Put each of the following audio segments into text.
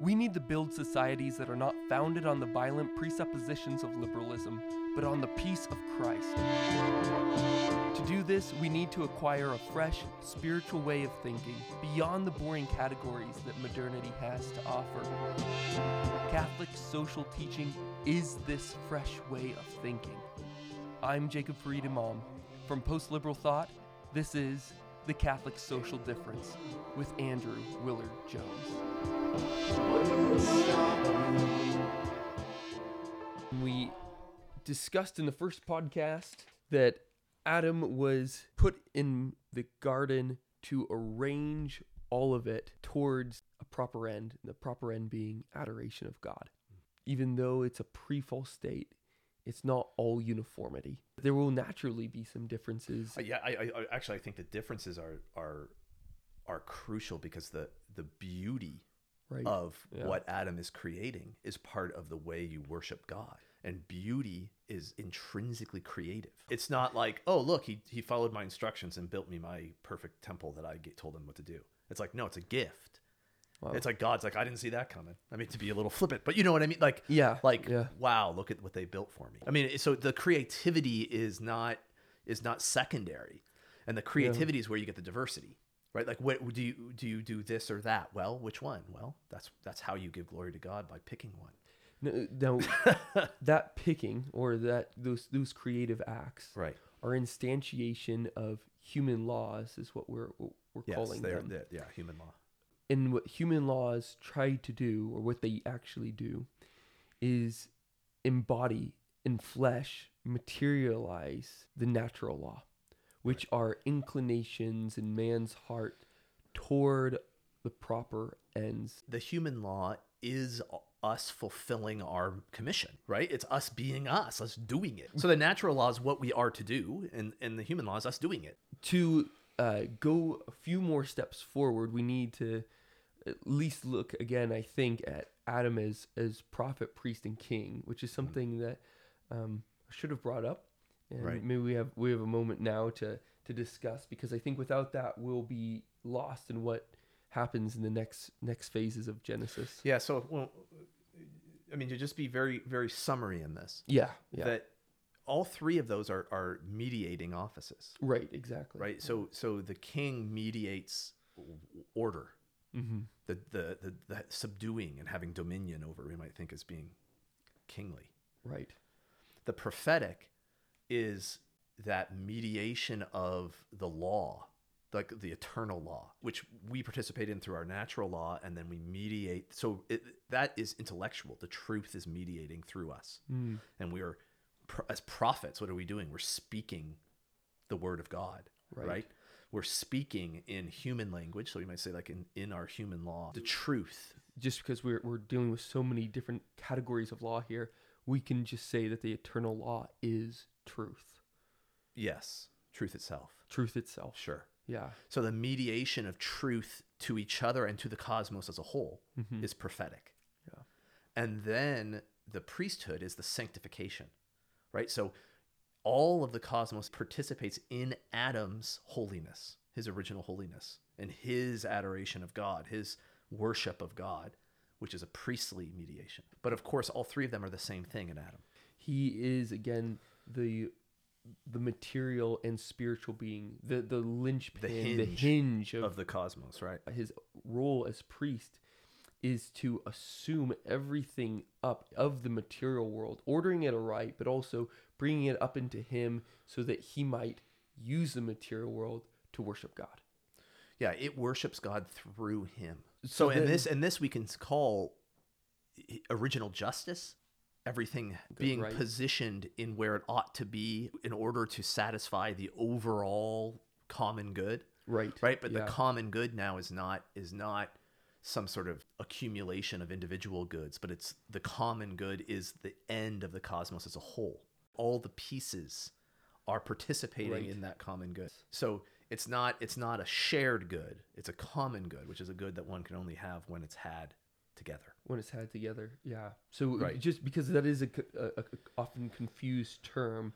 We need to build societies that are not founded on the violent presuppositions of liberalism, but on the peace of Christ. To do this, we need to acquire a fresh, spiritual way of thinking, beyond the boring categories that modernity has to offer. Catholic social teaching is this fresh way of thinking. I'm Jacob Farid Imam. From Post Liberal Thought, this is The Catholic Social Difference with Andrew Willard Jones. We discussed in the first podcast that Adam was put in the garden to arrange all of it towards a proper end, the proper end being adoration of God. Even though it's a pre fall state, it's not all uniformity. There will naturally be some differences. Uh, yeah, I, I, actually I think the differences are are are crucial because the the beauty Right. of Yeah. what Adam is creating is part of the way you worship God. And beauty is intrinsically creative. It's not like, oh, look, he, he followed my instructions and built me my perfect temple that I g- told him what to do. It's like, no, it's a gift. Wow. It's like God's like, I didn't see that coming. I mean, to be a little flippant, but you know what I mean? Like, Yeah, like, yeah. wow, look at what they built for me. I mean, so the creativity is not is not secondary, and the creativity is where you get the diversity, right? Like, what do you do? You do this or that? Well, which one? Well, that's that's how you give glory to God by picking one. N- uh, Now, that picking or that those those creative acts Right. are instantiation of human laws, is what we're we're Yes, calling them. they're- yeah, human law. and what human laws try to do, or what they actually do, is embody in flesh, materialize the natural law, which are inclinations in man's heart toward the proper ends. The human law is us fulfilling our commission, right? It's us being us, us doing it. So the natural law is what we are to do, and, and the human law is us doing it. To uh, go a few more steps forward, we need to at least look again, I think, at Adam as as prophet, priest, and king, which is something that um, I should have brought up, and Right. maybe we have we have a moment now to to discuss because I think without that we'll be lost in what happens in the next next phases of Genesis. Yeah, so, well, I mean, to just be very, very summary in this, Yeah, yeah, that all three of those are, are mediating offices, right, exactly, right? So, so the king mediates order, hmm the, the, the, the subduing and having dominion over, we might think as being kingly. right, The prophetic is that mediation of the law, like the eternal law, which we participate in through our natural law, and then we mediate. So it, that is intellectual. The truth is mediating through us, Mm. and we are as prophets. What are we doing? We're speaking the word of God, Right. right? We're speaking in human language, so we might say like in, in our human law, the truth. just because we're we're dealing with so many different categories of law here, we can just say that the eternal law is truth, Yes, truth itself. truth itself. Sure. Yeah. So the mediation of truth to each other and to the cosmos as a whole Mhm. is prophetic. Yeah. And then the priesthood is the sanctification, right? So all of the cosmos participates in Adam's holiness, his original holiness, and his adoration of God, his worship of God, which is a priestly mediation. But of course, all three of them are the same thing in Adam. He is again the the material and spiritual being, the the linchpin, the hinge hinge, of, Of the cosmos, right? his role as priest is to assume everything up of the material world, ordering it aright, but also bringing it up into him so that he might use the material world to worship God. Yeah, it worships God through him. So So, in this and this we can call original justice, everything being right. positioned in where it ought to be in order to satisfy the overall common good, Right. right? But yeah. the common good now is not is not some sort of accumulation of individual goods, but it's the common good is the end of the cosmos as a whole. All the pieces are participating Right. in that common good. So it's not it's not a shared good. It's a common good, which is a good that one can only have when it's had together. when it's had together. Yeah. So Right. just because that is a, a, a often confused term,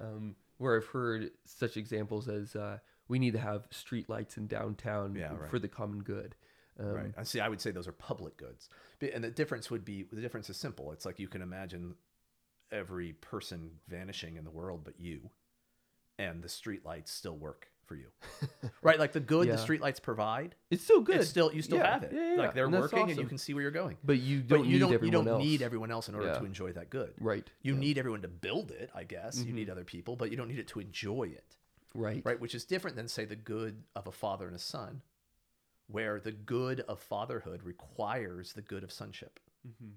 um, where I've heard such examples as uh, we need to have street lights in downtown Yeah, right. for the common good. Um, right. I see. I would say those are public goods, and the difference would be the difference is simple. It's like you can imagine every person vanishing in the world but you, and the streetlights still work for you, right? Like the good Yeah. the streetlights provide, It's still good. it's still you still Yeah, have it. yeah, Like they're and working, and you can see where you're going. but you don't But you need don't everyone you don't else. need everyone else in order to enjoy that good. Right. You need everyone to build it, I guess. You Mm-hmm. need other people, but you don't need it to enjoy it. right. right? Which is different than, say, the good of a father and a son, where the good of fatherhood requires the good of sonship, Mm-hmm.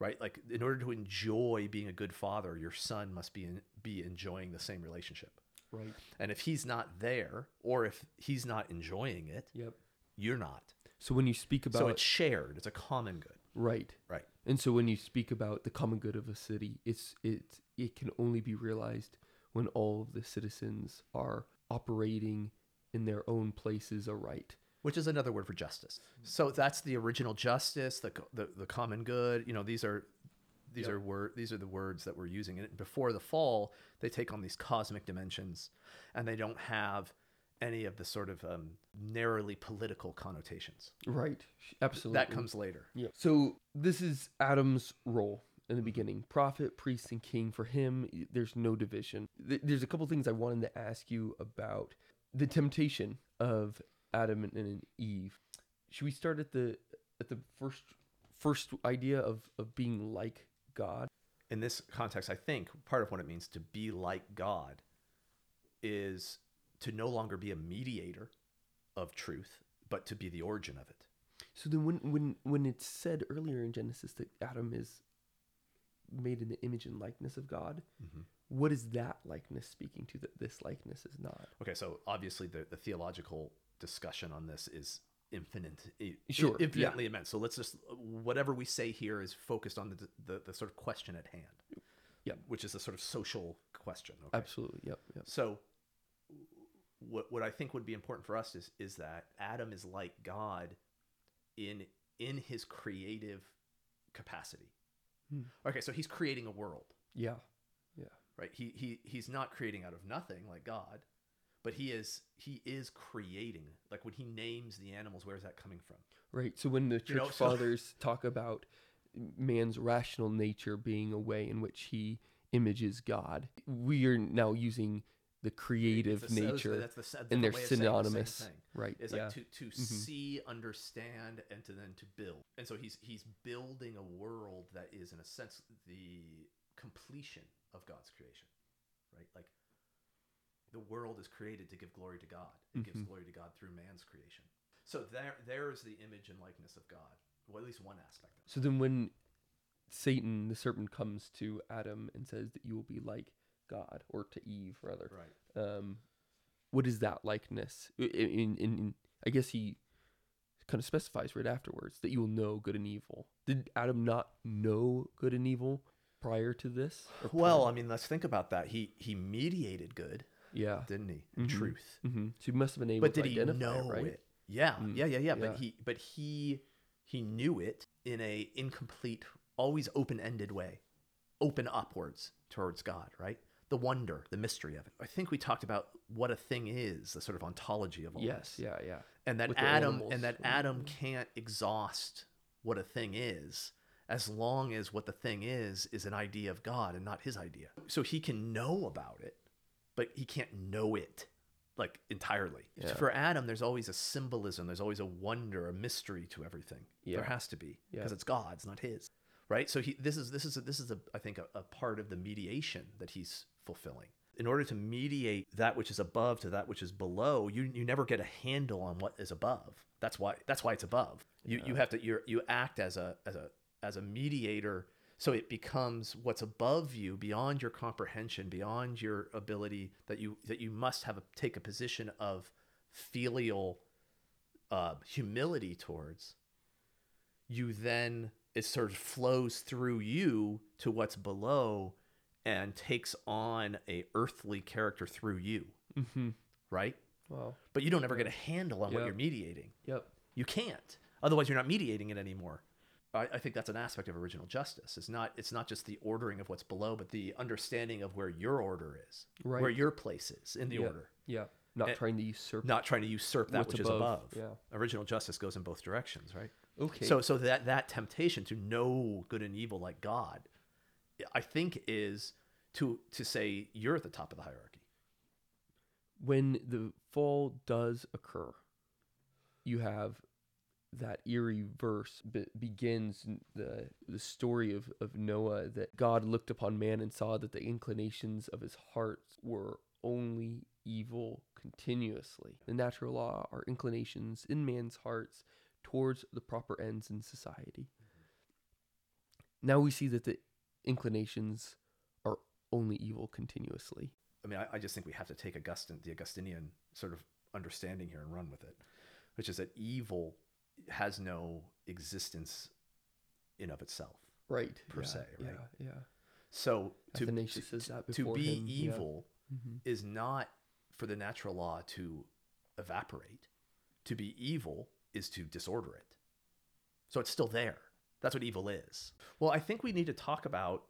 right? Like, in order to enjoy being a good father, your son must be in, be enjoying the same relationship. Right. And if he's not there, or if he's not enjoying it, Yep. you're not. So when you speak about so it's shared. It's a common good, right, right? and so when you speak about the common good of a city, it's it it can only be realized when all of the citizens are operating in their own places aright. which is another word for justice. So that's the original justice, the the, the common good. You know, these are these are word these are the words that we're using. And before the fall, they take on these cosmic dimensions, and they don't have any of the sort of um, narrowly political connotations. Right. Absolutely. That comes later. Yeah. So this is Adam's role in the beginning: prophet, priest, and king. For him, there's no division. There's a couple things I wanted to ask you about the temptation of Adam and, and Eve. Should we start at the at the first first idea of of being like God? In this context, I think part of what it means to be like God is to no longer be a mediator of truth, but to be the origin of it. So then, when when when it's said earlier in Genesis that Adam is made in the image and likeness of God, mm-hmm. what is that likeness speaking to that this likeness is not? Okay, so obviously the, the theological discussion on this is infinite, Sure, yeah. infinitely immense. So let's just whatever we say here is focused on the the, the sort of question at hand, Yep. which is a sort of social question. Okay? Absolutely. Yep. Yep. So what what I think would be important for us is is that Adam is like God in in his creative capacity. Hmm. Okay, so he's creating a world Yeah. Yeah. right he he he's not creating out of nothing like god but he is he is creating like when he names the animals where's that coming from Right. So when the church know, so- fathers talk about man's rational nature being a way in which he images God, we are now using the creative the- nature, that's the, that's the and they're saying the synonymous. thing. Right. it's yeah. like to, to mm-hmm. see understand and to then to build and so he's he's building a world that is in a sense the completion of god's creation right like world is created to give glory to god it gives Mhm. glory to god through man's creation so there there is the image and likeness of god well at least one aspect of it So then when Satan, the serpent, comes to Adam and says that you will be like God, or to Eve rather, right um, what is that likeness? I- In, in, in I guess he kind of specifies right afterwards that you will know good and evil. Did Adam not know good and evil prior to this? well i mean let's think about that he he mediated good yeah. didn't he in Mhm. truth hmm So he must have been able but to did he identify know it, right? it yeah Mm, yeah yeah yeah yeah. but he but he he knew it in a incomplete always open-ended way open upwards towards god right the wonder the mystery of it i think we talked about what a thing is the sort of ontology of all Yes. this Yeah. Yeah. and that with adam and that adam can't exhaust what a thing is as long as what the thing is is an idea of god and not his idea so he can know about it but he can't know it like entirely. Yeah. for adam there's always a symbolism there's always a wonder a mystery to everything. Yeah. there has to be Yeah. because it's god's not his right? So he this is this is a, this is a i think a, a part of the mediation that he's fulfilling. In order to mediate that which is above to that which is below you you never get a handle on what is above. That's why that's why it's above. You you have to you you act as a as a as a mediator so it becomes what's above you beyond your comprehension beyond your ability that you that you must have a, take a position of filial uh, humility towards you then it sort of flows through you to what's below and takes on a earthly character through you. Mm-hmm. right? Wow. but you don't ever get a handle on what you're mediating. Yep. you can't. Otherwise you're not mediating it anymore I, I think that's an aspect of original justice it's not it's not just the ordering of what's below but the understanding of where your order is where your place is in the Yeah. order Yeah. not And- trying to usurp. not trying to usurp that which above, is above. yeah. Original justice goes in both directions, right? okay. So so that that temptation to know good and evil like God, I think is to to say you're at the top of the hierarchy. when the fall does occur, you have that eerie verse be- begins the the story of, of Noah that God looked upon man and saw that the inclinations of his heart were only evil continuously. The natural law are inclinations in man's hearts towards the proper ends in society. Now we see that the inclinations are only evil continuously. I mean, I, I just think we have to take Augustine, the Augustinian sort of understanding here and run with it, which is that evil has no existence in of itself. Right. Per yeah, se, right? Yeah, yeah. So to, to, to be him, yeah. evil Mhm. is not for the natural law to evaporate. To be evil is to disorder it. So it's still there. That's what evil is. Well, I think we need to talk about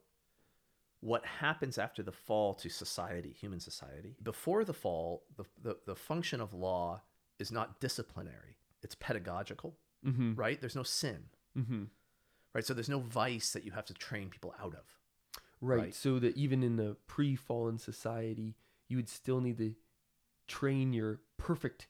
what happens after the fall to society, human society. Before the fall, the, the, the function of law is not disciplinary, it's pedagogical, Mhm. right? There's no sin, Mhm. right? So there's no vice that you have to train people out of. Right. Right. So that even in a pre-fallen society, you would still need to train your perfect,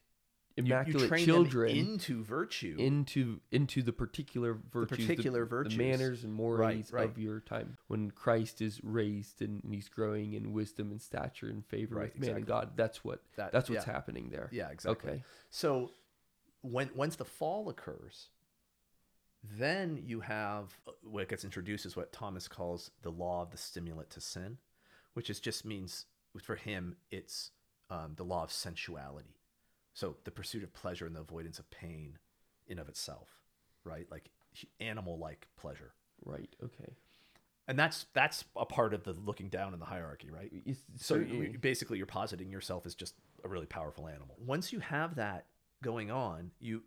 immaculate you train children into virtue. into into the particular virtues, the- particular the, virtues. manners and mores right. of your time. When Christ is raised and he's growing in wisdom and stature and favor Right, with man and. God, that's what That- that's what's yeah. happening there. Yeah, exactly. Okay. So when once the fall occurs, then you have uh, what gets introduced is what Thomas calls the law of the stimulant to sin, which is just means for him it's um, the law of sensuality. So the pursuit of pleasure and the avoidance of pain, in of itself, right? Like animal-like pleasure, Right. Okay. and that's that's a part of the looking down in the hierarchy, right? It's So certainly- basically, you're positing yourself as just a really powerful animal. Once you have that going on, you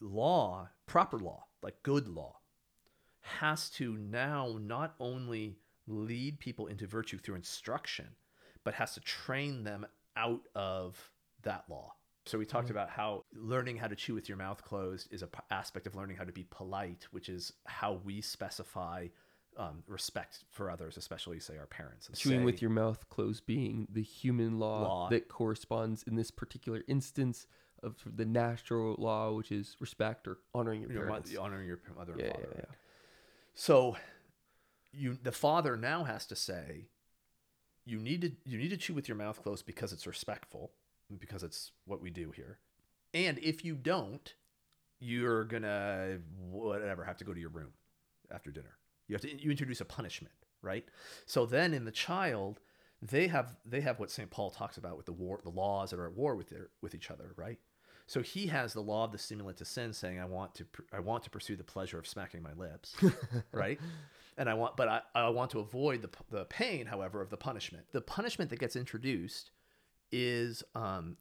law, proper law, like good law, has to now not only lead people into virtue through instruction, but has to train them out of that law. So we talked about how learning how to chew with your mouth closed is a p- aspect of learning how to be polite, which is how we specify um, respect for others, especially say our parents. chewing Say- with your mouth closed being the human law, Law. that corresponds in this particular instance of the natural law, which is respect or honoring your your parents. honoring your mother and yeah, father. yeah, right? yeah. So you the father now has to say you need to you need to chew with your mouth closed because it's respectful because it's what we do here. And if you don't, you're gonna whatever have to go to your room after dinner. You have to you introduce a punishment, right? So then in the child, they have they have what St. Paul talks about with the war the laws that are at war with their with each other, right? So he has the law of the stimulant to sin, saying, "I want to, pr- I want to pursue the pleasure of smacking my lips, right? And I want, but I, I want to avoid the, the pain, however, of the punishment. The punishment that gets introduced is um,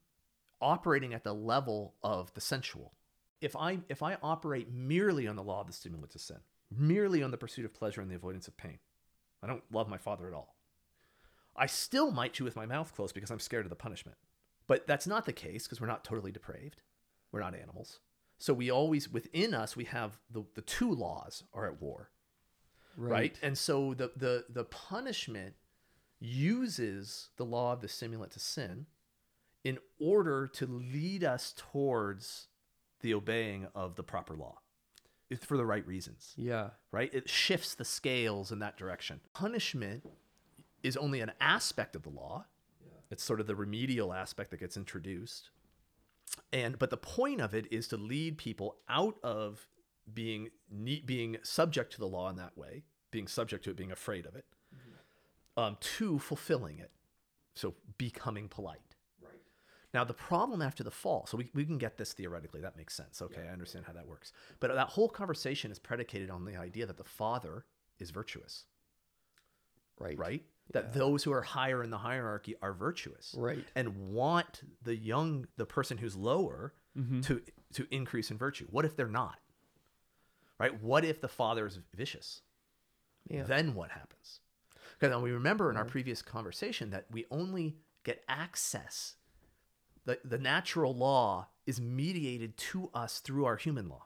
operating at the level of the sensual. If I, if I operate merely on the law of the stimulant to sin, merely on the pursuit of pleasure and the avoidance of pain, I don't love my father at all. I still might chew with my mouth closed because I'm scared of the punishment. But that's not the case because we're not totally depraved. We're not animals. So we always, within us, we have the, the two laws are at war, right? And so the, the, the punishment uses the law of the stimulant to sin in order to lead us towards the obeying of the proper law It's for the right reasons Yeah. right? It shifts the scales in that direction. Punishment is only an aspect of the law. It's sort of the remedial aspect that gets introduced. And but the point of it is to lead people out of being being subject to the law in that way, being subject to it, being afraid of it, um, to fulfilling it. So becoming polite. Right. Now, the problem after the fall, so we, we can get this theoretically, that makes sense. Okay, I understand how that works. But that whole conversation is predicated on the idea that the father is virtuous, Right. right? That those who are higher in the hierarchy are virtuous Right. and want the young, the person who's lower mm-hmm. to, to increase in virtue. What if they're not? Right? What if the father is vicious? Yeah. Then what happens? Because then we remember in our previous conversation that we only get access the, the natural law is mediated to us through our human law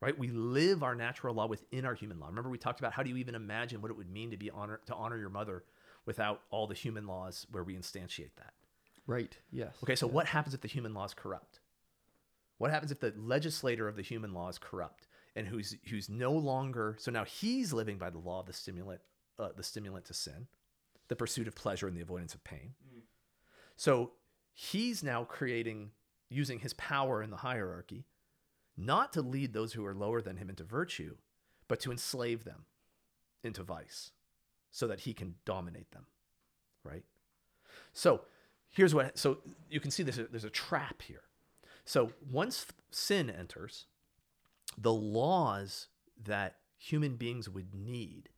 right we live our natural law within our human law remember we talked about how do you even imagine what it would mean to be honor to honor your mother without all the human laws where we instantiate that Right. Yes. okay so yeah. what happens if the human law is corrupt what happens if the legislator of the human law is corrupt and who's who's no longer so now he's living by the law of the stimulant uh, the stimulant to sin the pursuit of pleasure and the avoidance of pain so he's now creating using his power in the hierarchy not to lead those who are lower than him into virtue but to enslave them into vice so that he can dominate them right so here's what so you can see there's there's a trap here so once sin enters, the laws that human beings would need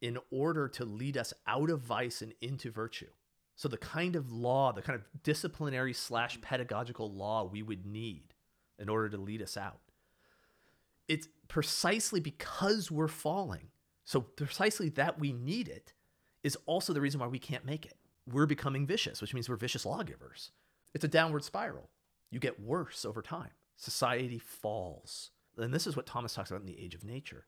in order to lead us out of vice and into virtue. So the kind of law, the kind of disciplinary slash pedagogical law we would need in order to lead us out. It's precisely because we're falling. So precisely that we need it is also the reason why we can't make it. We're becoming vicious, which means we're vicious lawgivers. It's a downward spiral you get worse over time. Society falls. And this is what Thomas talks about in the age of nature.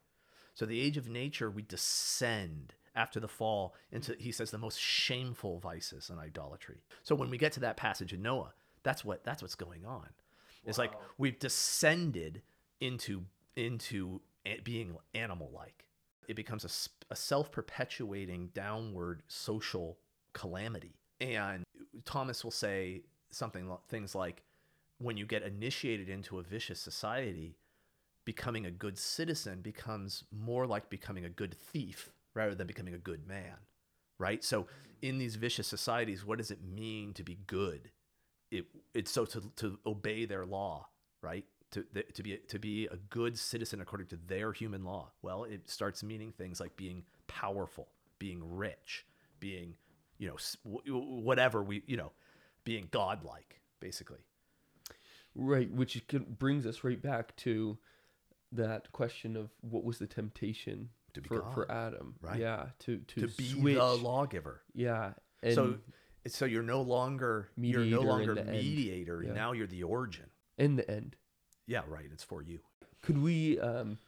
So, the age of nature, we descend after the fall into, he says, the most shameful vices and idolatry. So, when we get to that passage in Noah, that's what that's what's going on. It's like we've descended into into being animal like. It becomes a self perpetuating downward social calamity. And Thomas will say something things like when you get initiated into a vicious society, becoming a good citizen becomes more like becoming a good thief rather than becoming a good man, right? So in these vicious societies, what does it mean to be good? It it's so to to obey their law, right? To to be to be a good citizen according to their human law. Well, it starts meaning things like being powerful, being rich, being you know whatever we you know being godlike basically. Right, which brings us right back to that question of what was the temptation To be for, for Adam? right. Yeah, to to, To be switch. the lawgiver. Yeah, and so so you're no longer you're Mediator no longer mediator. Yeah. Now you're the origin. in the end, Yeah, right. It's for you. could we um,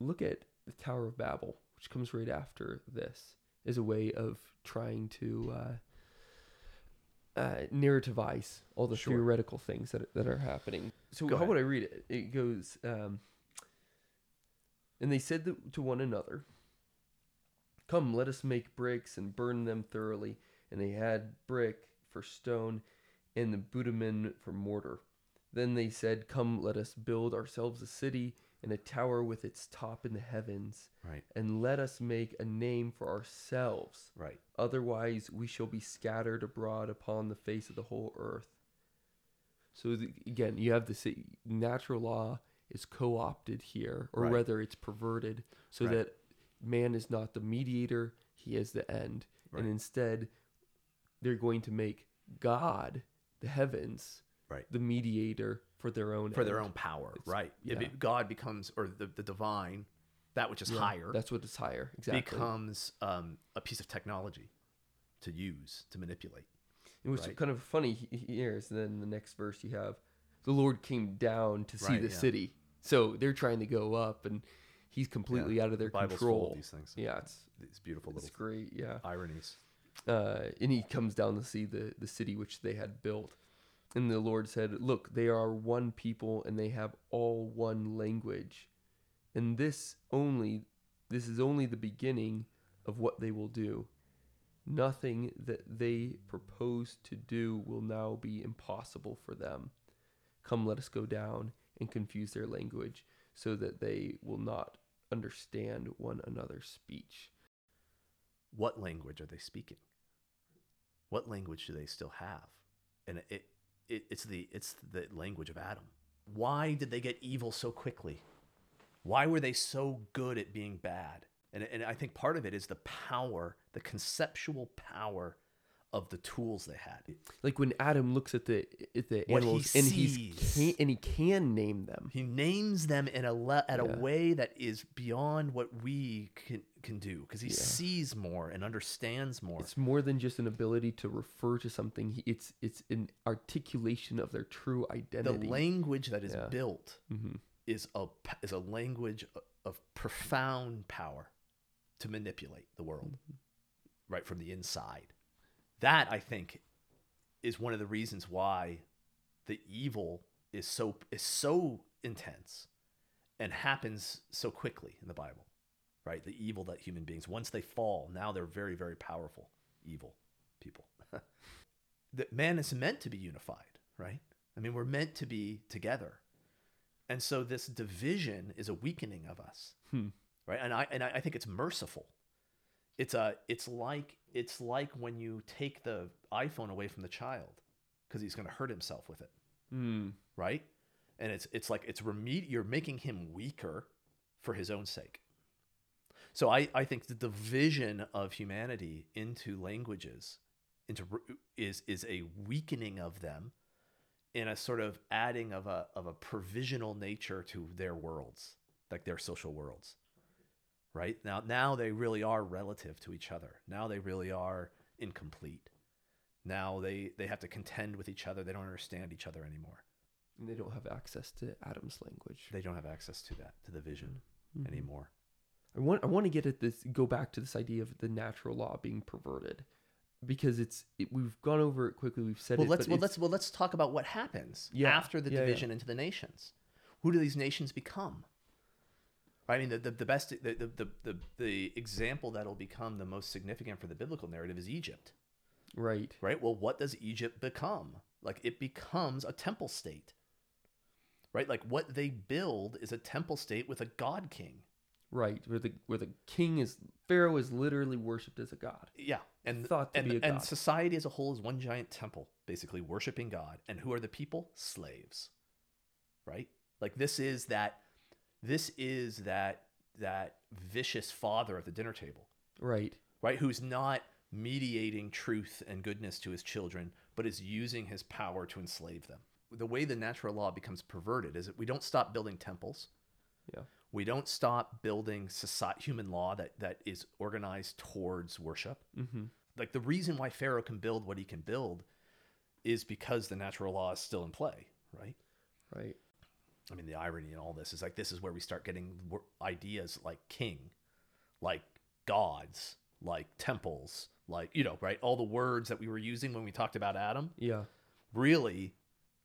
look at the Tower of Babel, which comes right after this, as a way of trying to uh, uh, narrativize all the Sure. theoretical things that that are happening. So Go how ahead. would I read it? It goes, um, and they said to one another, "Come, let us make bricks and burn them thoroughly." And they had brick for stone, and the bitumen for mortar. Then they said, Come, let us build ourselves a city and a tower with its top in the heavens, Right. and let us make a name for ourselves. Right. Otherwise, we shall be scattered abroad upon the face of the whole earth. So, the, again, you have the sa- natural law is co opted here, or Right. whether it's perverted, so Right. that man is not the mediator, he is the end. Right. And instead, they're going to make God, the heavens, Right. the mediator for their own For their own power. It's- right. Be- God becomes or the, the divine, that which is Yeah, higher, That's what is higher. Exactly. becomes um, a piece of technology to use to manipulate. It was right. kind of funny he- here is then the next verse you have the Lord came down to see Right, the yeah. city. So they're trying to go up and he's completely out of their the control. of these things. Yeah, it's These beautiful it's little great. Yeah. ironies. Uh, and he comes down to see the, the city which they had built. And the Lord said, Look, they are one people and they have all one language. And this only this is only the beginning of what they will do. Nothing that they propose to do will now be impossible for them. Come, let us go down and confuse their language so that they will not understand one another's speech. What language are they speaking? What language do they still have? And it, it it's the it's the language of Adam. Why did they get evil so quickly? Why were they so good at being bad? And, and I think part of it is the power, the conceptual power of the tools they had. Like when Adam looks at the at the What he animals and he's sees. can, and he can name them. He names them in a le- at Yeah. a way that is beyond what we can can do because he Yeah. sees more and understands more. It's more than just an ability to refer to something. It's it's an articulation of their true identity. the language that is Yeah. built Mhm. is a is a language of profound power to manipulate the world right from the inside that i think is one of the reasons why the evil is so is so intense and happens so quickly in the bible right? The evil that human beings once they fall now they're very very powerful evil people. That man is meant to be unified right? I mean we're meant to be together. And so this division is a weakening of us Hmm. right? And i and I, I think it's merciful it's a it's like it's like when you take the iphone away from the child because he's going to hurt himself with it. Mm. right? And it's it's like it's remed- you're making him weaker for his own sake. So i i think the division of humanity into languages into is is a weakening of them in a sort of adding of a of a provisional nature to their worlds like their social worlds right? Now now they really are relative to each other. Now they really are incomplete. Now they they have to contend with each other. They don't understand each other anymore. And they don't have access to Adam's language. they don't have access to that to the vision Mhm. anymore. I want I want to get at this go back to this idea of the natural law being perverted because it's it, we've gone over it quickly. We've said well it let's but well let's well let's talk about what happens Yeah, after the yeah, yeah. division into the nations. Who do these nations become i mean the, the, the best the, the, the, the, example that'll become the most significant for the biblical narrative is egypt. Right. Right? Well what does egypt become? Like it becomes a temple state. Right? Like what they build is a temple state with a god king. Right. Where the where the king is Pharaoh is literally worshipped as a god. Yeah, and Thought to and, be a god. and society as a whole is one giant temple, basically worshiping God. And who are the people? Slaves, right? Like this is that, this is that that vicious father at the dinner table, right right? Who's not mediating truth and goodness to his children, but is using his power to enslave them. The way the natural law becomes perverted is that we don't stop building temples. yeah We don't stop building society, human law that, that is organized towards worship mm-hmm. like the reason why Pharaoh can build what he can build is because the natural law is still in play, right? right I mean, the irony in all this is like this is where we start getting ideas like king, like gods, like temples, like you know, right? All the words that we were using when we talked about Adam, yeah really,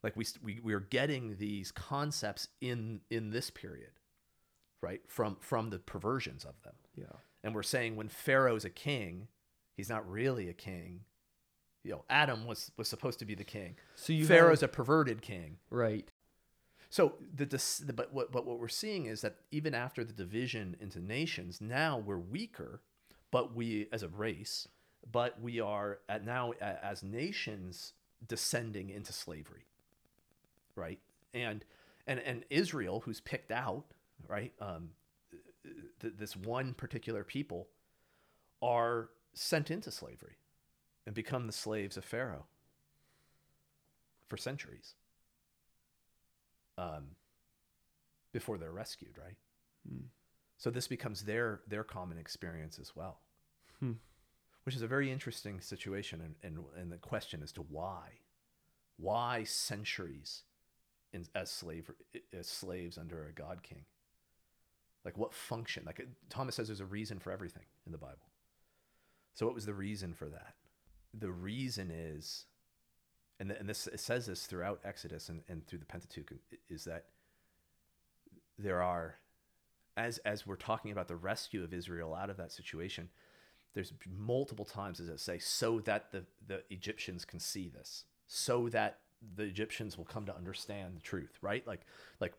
like we we we're getting these concepts in in this period, right? From from the perversions of them. yeah And we're saying when Pharaoh's a king, he's not really a king. You know, Adam was was supposed to be the king. so you Pharaoh's have, a perverted king. right So the, the but what but what we're seeing is that even after the division into nations, now we're weaker, but we as a race, but we are at now as nations descending into slavery, right? And and and Israel, who's picked out, right? Um, th- this one particular people are sent into slavery and become the slaves of Pharaoh for centuries um, before they're rescued, right? Hmm. So this becomes their their common experience as well, Hmm. which is a very interesting situation, and, and and the question as to why, why centuries in, as slave as slaves under a god king. Like what function? Like Thomas says, there's a reason for everything in the Bible. So what was the reason for that? The reason is and, and this it says this throughout Exodus and, and through the Pentateuch is that there are as as we're talking about the rescue of Israel out of that situation, there's multiple times as it say, so that the, the Egyptians can see this, so that the Egyptians will come to understand the truth, right? Like like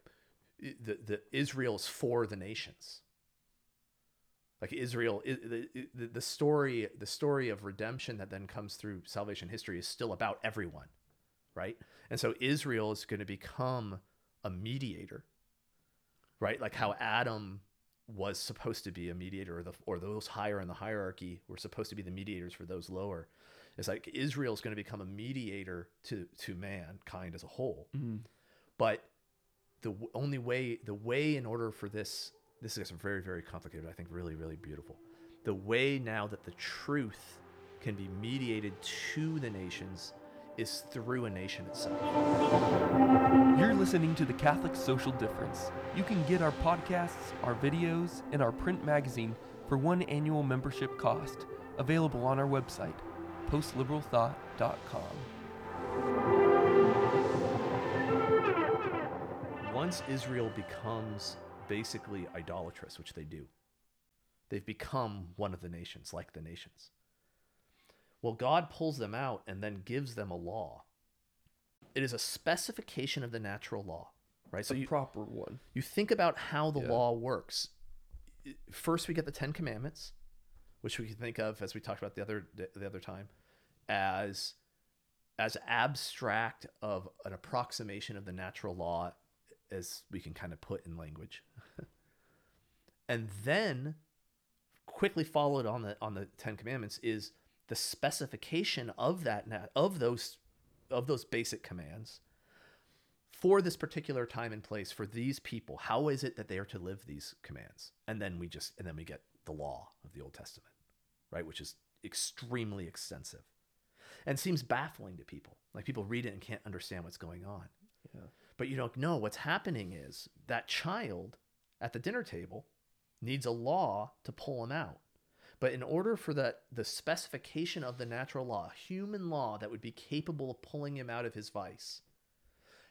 the the Israel's for the nations. Like Israel, the, the, the story, the story of redemption that then comes through salvation history is still about everyone, right? And so Israel is going to become a mediator, right? Like how Adam was supposed to be a mediator, or the or those higher in the hierarchy were supposed to be the mediators for those lower. It's like Israel's going to become a mediator to to mankind as a whole. Mhm. But the only way, the way in order for this, this is very, very complicated. I think really, really beautiful. The way now that the truth can be mediated to the nations is through a nation itself. You're listening to the Catholic Social Difference. You can get our podcasts, our videos, and our print magazine for one annual membership cost, available on our website, postliberalthought.com. Once Israel becomes basically idolatrous, which they do, they've become one of the nations, like the nations. Well, God pulls them out and then gives them a law. It is a specification of the natural law, right? So a you, proper one. you think about how the Yeah. law works. First, we get the Ten Commandments, which we can think of, as we talked about the other the other time, as as abstract of an approximation of the natural law as we can kind of put in language. And then, quickly followed on the on the Ten Commandments is the specification of that of those of those basic commands for this particular time and place for these people. How is it that they are to live these commands? And then we just and then we get the law of the old testament right which is extremely extensive and seems baffling to people. Like people read it and can't understand what's going on. Yeah. but you don't know what's happening is that child at the dinner table needs a law to pull him out but in order for that the specification of the natural law human law that would be capable of pulling him out of his vice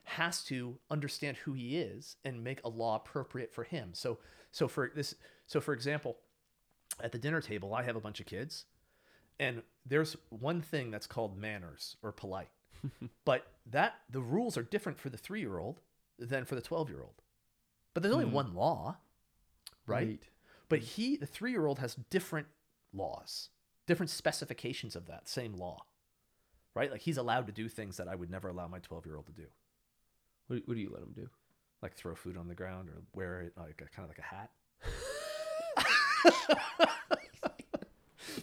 has to understand who he is and make a law appropriate for him. So so for this so for example, at the dinner table I have a bunch of kids and there's one thing that's called manners or polite. but that the rules are different for the 3-year-old than for the 12-year-old. But there's only Hmm. one law, right? Right. But mm. he the 3-year-old has different laws, different specifications of that same law. Right? Like he's allowed to do things that I would never allow my 12-year-old to do What, what do you let him do? like throw food on the ground or wear it like a, kind of like a hat.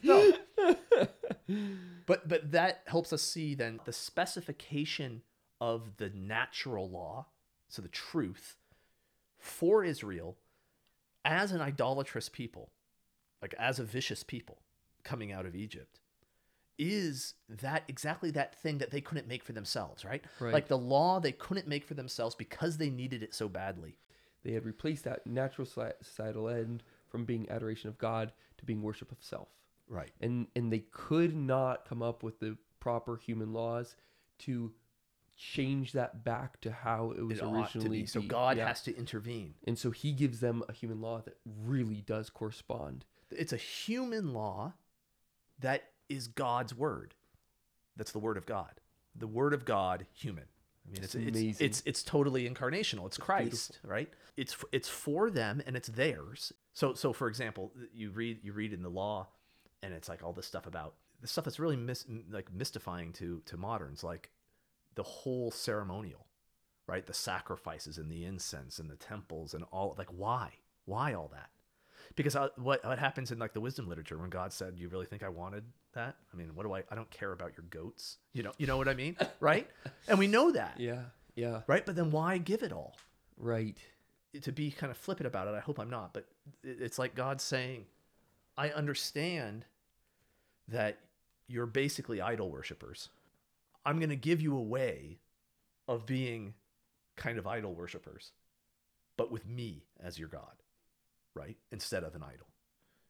no. but but that helps us see then the specification of the natural law, so the truth for Israel as an idolatrous people, like as a vicious people coming out of Egypt is that exactly that thing that they couldn't make for themselves, right? Right. Like the law they couldn't make for themselves because they needed it so badly. They had replaced that natural soci- societal end from being adoration of God to being worship of self. Right. and and they could not come up with the proper human laws to change that back to how it was It originally. So. God Yeah. has to intervene. and so he gives them a human law that really does correspond It's a human law that is God's word. That's the word of God. The word of God, human. I mean, it's It's it's, amazing. it's it's totally incarnational. It's Christ, right? It's it's for them and it's theirs. So so for example, you read you read in the law, and it's like all this stuff about the stuff that's really mis- like mystifying to to moderns, like the whole ceremonial, right? The sacrifices and the incense and the temples and all like why why all that? Because uh, what what happens in like the wisdom literature when God said, "You really think I wanted that?" I mean, what do I? I don't care about your goats. You know, you know what I mean, right? And we know that, yeah yeah right? But then why give it all? right To be kind of flippant about it, I hope I'm not. But it's like God saying, "I understand that you're basically idol worshippers. I'm going to give you a way of being kind of idol worshippers, but with me as your God, right? Instead of an idol.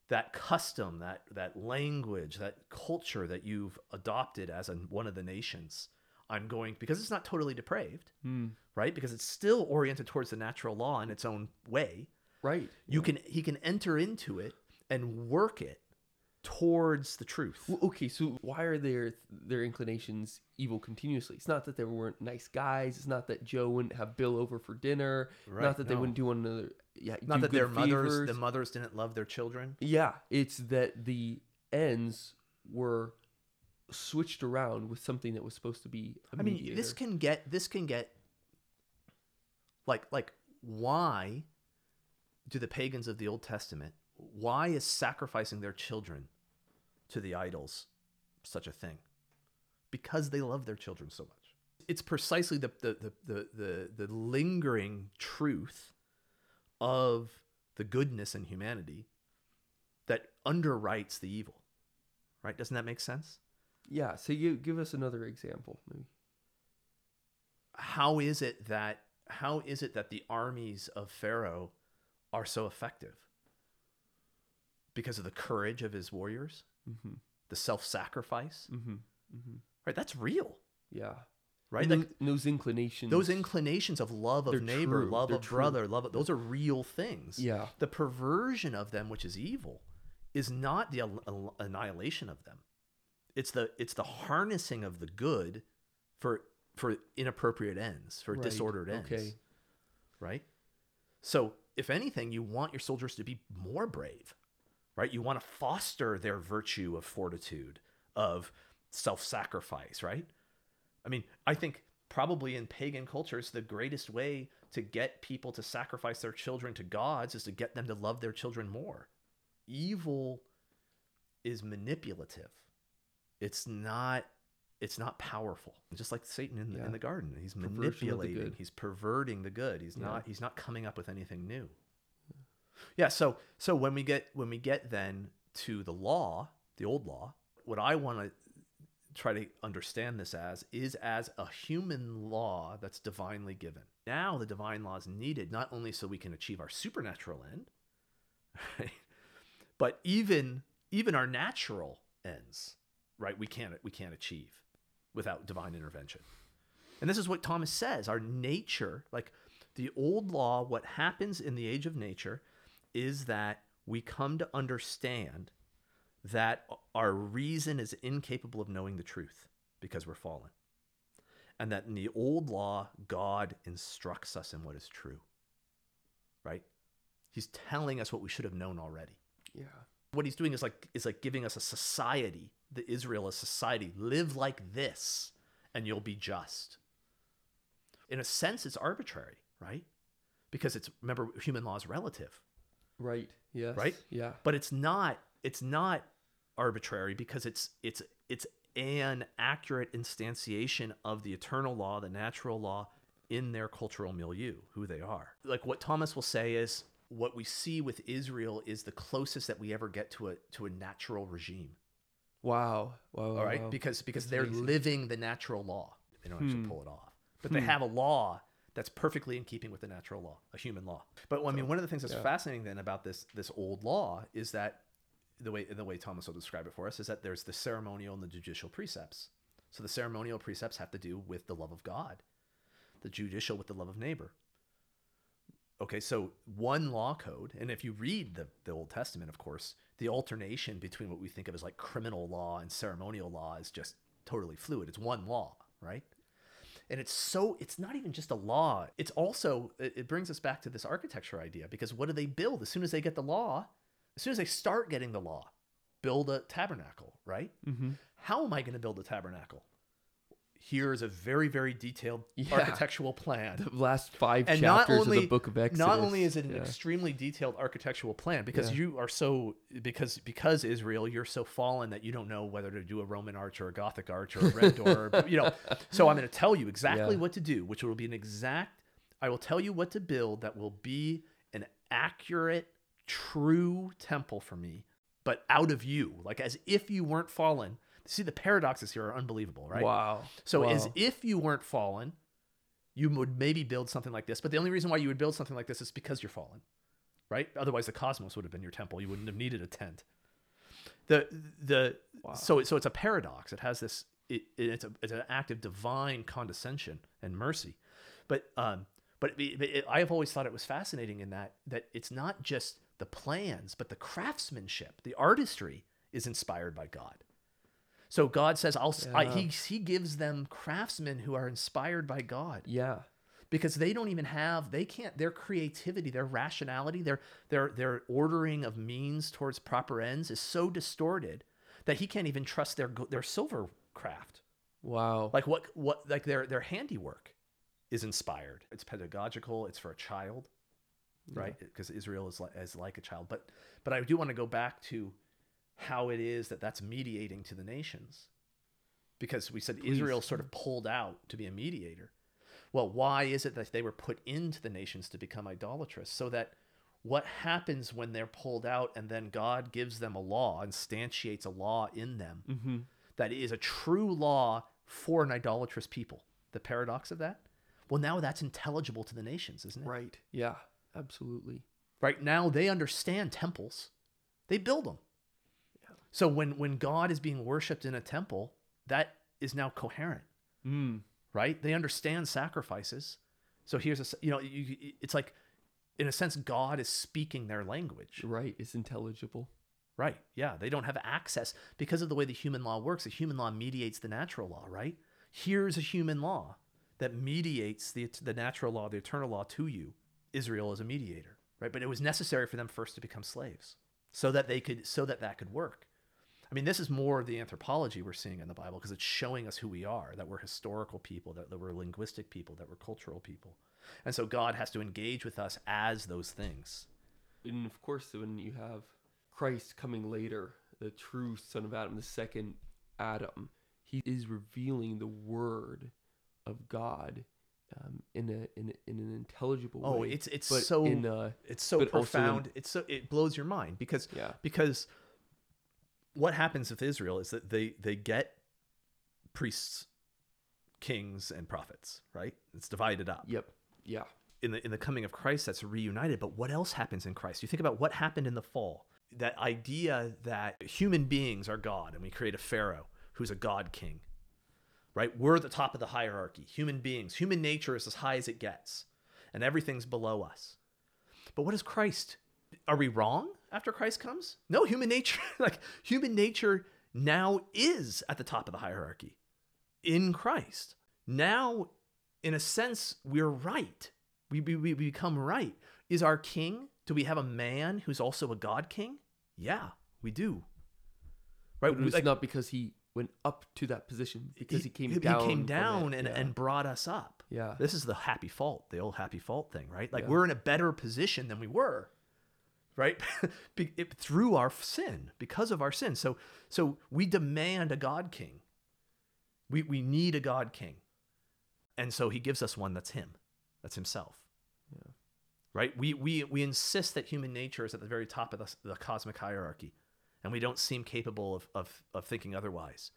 That custom, that that language, that culture that you've adopted as one of the nations, I'm going because it's not totally depraved, Hmm. right? Because it's still oriented towards the natural law in its own way. right You can he can enter into it and work it towards the truth. Well, okay so why are their their inclinations evil continuously it's not that they weren't nice guys it's not that joe wouldn't have bill over for dinner Right, not that they wouldn't do one another yeah Not that their mothers, favors. the mothers didn't love their children. Yeah, it's that the ends were switched around with something that was supposed to be a I mean, this can get this can get like like why do the pagans of the Old Testament why is sacrificing their children to the idols such a thing? because they love their children so much. It's precisely the the the the the, lingering truth of the goodness in humanity that underwrites the evil. Right? Doesn't that make sense? Yeah. So you give us another example, maybe. How is it that how is it that the armies of Pharaoh are so effective? Because of the courage of his warriors, Mm-hmm. the self-sacrifice, Mm-hmm. Mm-hmm. right? That's real, Yeah. right? Like, those inclinations. those inclinations of love of neighbor, true. love They're of true. brother, love of, those are real things. Yeah. The perversion of them, which is evil, is not the annihilation of them. It's the it's the harnessing of the good for for inappropriate ends, for Right. disordered ends. Okay. Right? So, if anything, you want your soldiers to be more brave. Right? You want to foster their virtue of fortitude, of self-sacrifice, right? I mean, I think probably in pagan cultures, the greatest way to get people to sacrifice their children to gods is to get them to love their children more. Evil is manipulative. It's not it's not powerful. Just like Satan in, Yeah. in the garden. He's Perversion manipulating. He's perverting the good. He's Yeah. not he's not coming up with anything new. Yeah, so so when we get when we get then to the law, the old law, what I want to try to understand this as is as a human law that's divinely given. Now the divine law is needed not only so we can achieve our supernatural end, right? But even even our natural ends, right? We can't we can't achieve without divine intervention. And this is what Thomas says, our nature, like the old law, what happens in the age of nature is that we come to understand that our reason is incapable of knowing the truth because we're fallen. And that in the old law, God instructs us in what is true. Right? He's telling us what we should have known already. Yeah. What he's doing is like is like giving us a society, the Israel a society. Live like this and you'll be just. In a sense, it's arbitrary, right? Because it's remember human law is relative Right. Yes. Right? Yeah. but it's not it's not arbitrary because it's it's it's an accurate instantiation of the eternal law the natural law in their cultural milieu who they are like what thomas will say is what we see with israel is the closest that we ever get to a to a natural regime Wow. Wow. all right wow. because because That's they're amazing. living the natural law they don't actually Hmm. pull it off but they have a law that's perfectly in keeping with the natural law a human law. But i mean one of the things that's yeah. fascinating then about this this old law is that the way the way thomas will describe it for us is that there's the ceremonial and the judicial precepts. So the ceremonial precepts have to do with the love of god the judicial with the love of neighbor. Okay so one law code and if you read the, the old testament of course the alternation between what we think of as like criminal law and ceremonial law is just totally fluid. It's one law right and it's so it's not even just a law. It's also it brings us back to this architecture idea because what do they build? As soon as they get the law as soon as they start getting the law build a tabernacle right? Mm-hmm. how am i going to build a tabernacle here is a very very detailed Yeah. architectural plan The last five and not chapters only of the book of Exodus. not only is it an yeah. extremely detailed architectural plan because Yeah. you are so because because Israel you're so fallen that you don't know whether to do a Roman arch or a Gothic arch or a red door you know so I'm going to tell you exactly what to do which will be an exact I will tell you what to build that will be an accurate true temple for me but out of you like as if you weren't fallen see the paradoxes here are unbelievable right Wow. so as if you weren't fallen, you would maybe build something like this. But the only reason why you would build something like this is because you're fallen, right? Otherwise, the cosmos would have been your temple. You wouldn't have needed a tent. The the Wow. so so it's a paradox. It has this. It, it's a it's an act of divine condescension and mercy, but um but, it, it, I have always thought it was fascinating in that that it's not just the plans, but the craftsmanship, the artistry is inspired by God. So God says, "I'll." s I Yeah. he he gives them craftsmen who are inspired by God Yeah. because they don't even have they can't their creativity, their rationality, their their their ordering of means towards proper ends is so distorted that he can't even trust their their silver craft. Wow. Like what what like their their handiwork is inspired. It's pedagogical. It's for a child, right? Because Israel is like is like a child. But but I do want to go back to how it is that that's mediating to the nations. because we said Israel sort of pulled out to be a mediator. Well, why is it that they were put into the nations to become idolatrous? So that what happens when they're pulled out and then God gives them a law, instantiates a law in them Mm-hmm. that is a true law for an idolatrous people? The paradox of that? Well, now that's intelligible to the nations, isn't it? Right. Yeah. Absolutely. Right now they understand temples. They build them. So when when God is being worshipped in a temple, that is now coherent, Mm. right? They understand sacrifices. So here's a you know you, it's like in a sense God is speaking their language. Right. It's intelligible. Right. Yeah, they don't have access because of the way the human law works. The human law mediates the natural law, right? Here's a human law that mediates the the natural law, the eternal law to you. Israel is a mediator, right? But it was necessary for them first to become slaves so that they could so that that could work. I mean, this is more of the anthropology we're seeing in the Bible because it's showing us who we are, that we're historical people, that, that we're linguistic people, that we're cultural people. And so God has to engage with us as those things. And of course, when you have Christ coming later, the true son of Adam, the second Adam, he is revealing the word of God um, in a in, a, in an intelligible Oh, way. it's it's but so in a, it's so also in- profound. it's so it blows your mind because Yeah. because what happens with Israel is that they they get priests, kings, and prophets. Right? It's divided up. yep, yeah, In the in the coming of Christ, that's reunited. But what else happens in Christ? You think about what happened in the fall. That idea that human beings are God, and we create a Pharaoh who's a God king. Right? We're at the top of the hierarchy. Human beings, human nature is as high as it gets, and everything's below us. But what is Christ? Are we wrong after Christ comes? No, human nature, like human nature now is at the top of the hierarchy in Christ. Now, in a sense, we're right. We, we, we become right. Is our king, do we have a man who's also a God king? Yeah, we do. Right? but it Like, not because he went up to that position, because he, came he down. came down and, yeah. and brought us up. Yeah. This is the happy fault, the old happy fault thing, right? Like Yeah. we're in a better position than we were, right? Be- it- through our sin, because of our sin. So, so we demand a God king. We, we need a God king. And so he gives us one that's him, that's himself. Yeah. Right? We, we, we insist that human nature is at the very top of the, the cosmic hierarchy, and we don't seem capable of, of, of thinking otherwise.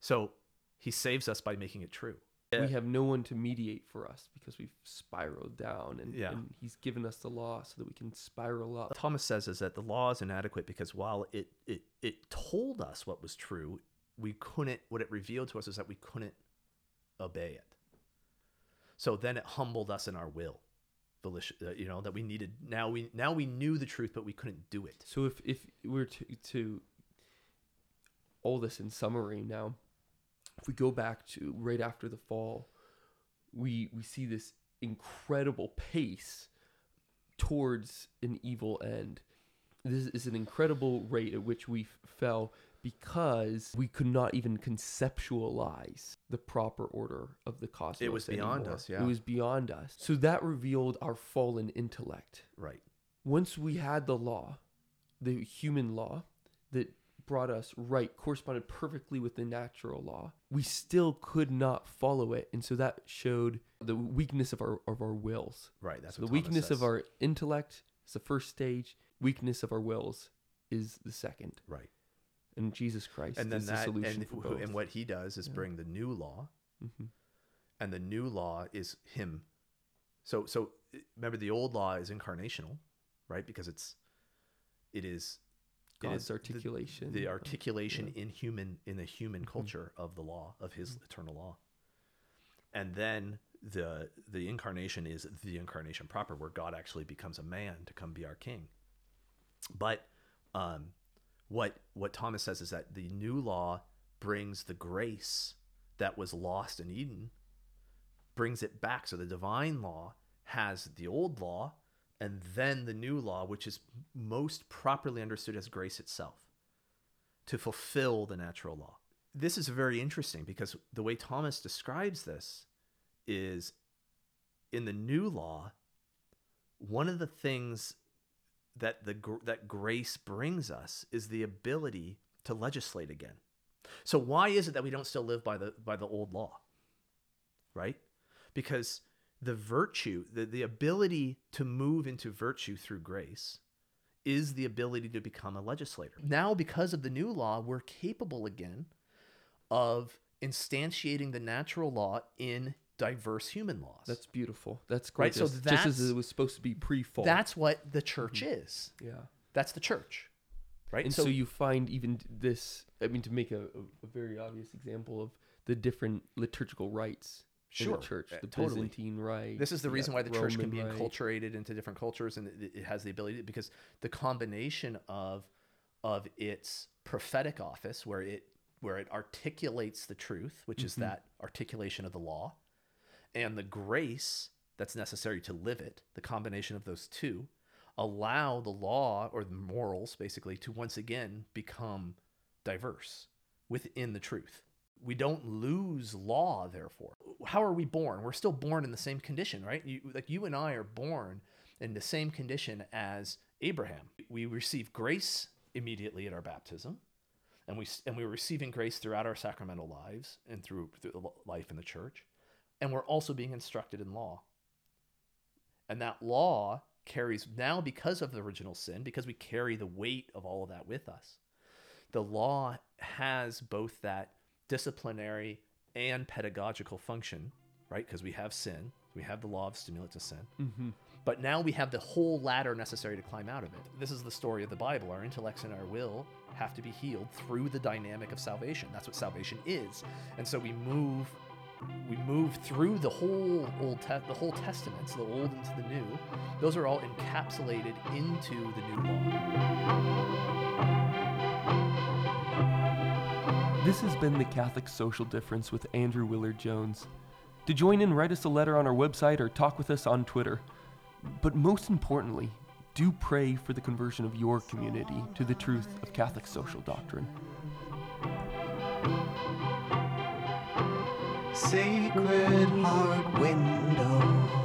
So he saves us by making it true. We have no one to mediate for us because we've spiraled down, and, Yeah. and he's given us the law so that we can spiral up. Thomas says is that the law is inadequate because while it, it, it told us what was true, we couldn't, what it revealed to us is that we couldn't obey it. So then it humbled us in our will. Volition, uh, you know, that we needed, now we, now we knew the truth, but we couldn't do it. So if if we're to to all this in summary now, if we go back to right after the fall, we we see this incredible pace towards an evil end. This is an incredible rate at which we f- fell because we could not even conceptualize the proper order of the cosmos. It was beyond us, yeah. It was beyond us. So that revealed our fallen intellect Right. once we had the law, the human law that brought us right, corresponded perfectly with the natural law, we still could not follow it. And so that showed the weakness of our of our wills. Right. That's So the Thomas weakness of our intellect is the first stage, weakness of our wills is the second. right. And Jesus Christ And then is the that, solution and, for both. and what he does is Yeah. bring the new law, Mhm. and the new law is him. So so remember the old law is incarnational, right? Because it's it is God's the- articulation. the, of- articulation in human in the human culture of the law of his eternal law. And then the the incarnation is the incarnation proper where God actually becomes a man to come be our king. But um what what Thomas says is that the new law brings the grace that was lost in Eden brings it back so the divine law has the old law and then the new law which is most properly understood as grace itself to fulfill the natural law this is very interesting because the way Thomas describes this is in the new law one of the things that the that grace brings us is the ability to legislate again So why is it that we don't still live by the by the old law? Right? Because the virtue, the, the ability to move into virtue through grace is the ability to become a legislator. Now, because of the new law, we're capable again of instantiating the natural law in diverse human laws. That's beautiful. That's great. Right, so just as it was supposed to be pre-fall. That's what the church mm-hmm. is. yeah. That's the church. Right? And so, you find even this. I mean, to make a, a, very obvious example of the different liturgical rites Sure, the church, uh, the totally. Byzantine rite. This is the reason why the church can be enculturated into different cultures, and it, it has the ability because the combination of of its prophetic office, where it where it articulates the truth, which is that articulation of the law, and the grace that's necessary to live it, the combination of those two, allow the law or the morals basically to once again become diverse within the truth. We don't lose law, therefore. How are we born? We're still born in the same condition, right? You, like you and I are born in the same condition as Abraham. We receive grace immediately at our baptism, and we and we're receiving grace throughout our sacramental lives and through, through life in the church, and we're also being instructed in law. And that law carries now because of the original sin, because we carry the weight of all of that with us. The law has both that disciplinary and pedagogical function, right? Because we have sin, we have the law of stimulant to sin. Mm-hmm. But now we have the whole ladder necessary to climb out of it. This is the story of the Bible. Our intellects and our will have to be healed through the dynamic of salvation. That's what salvation is. And so we move we move through the whole old te- the whole testaments, the old into the new. Those are all encapsulated into the new law. This has been the Catholic Social Difference with Andrew Willard Jones. To join in, write us a letter on our website or talk with us on Twitter. But most importantly, do pray for the conversion of your community to the truth of Catholic social doctrine. Sacred Heart Window.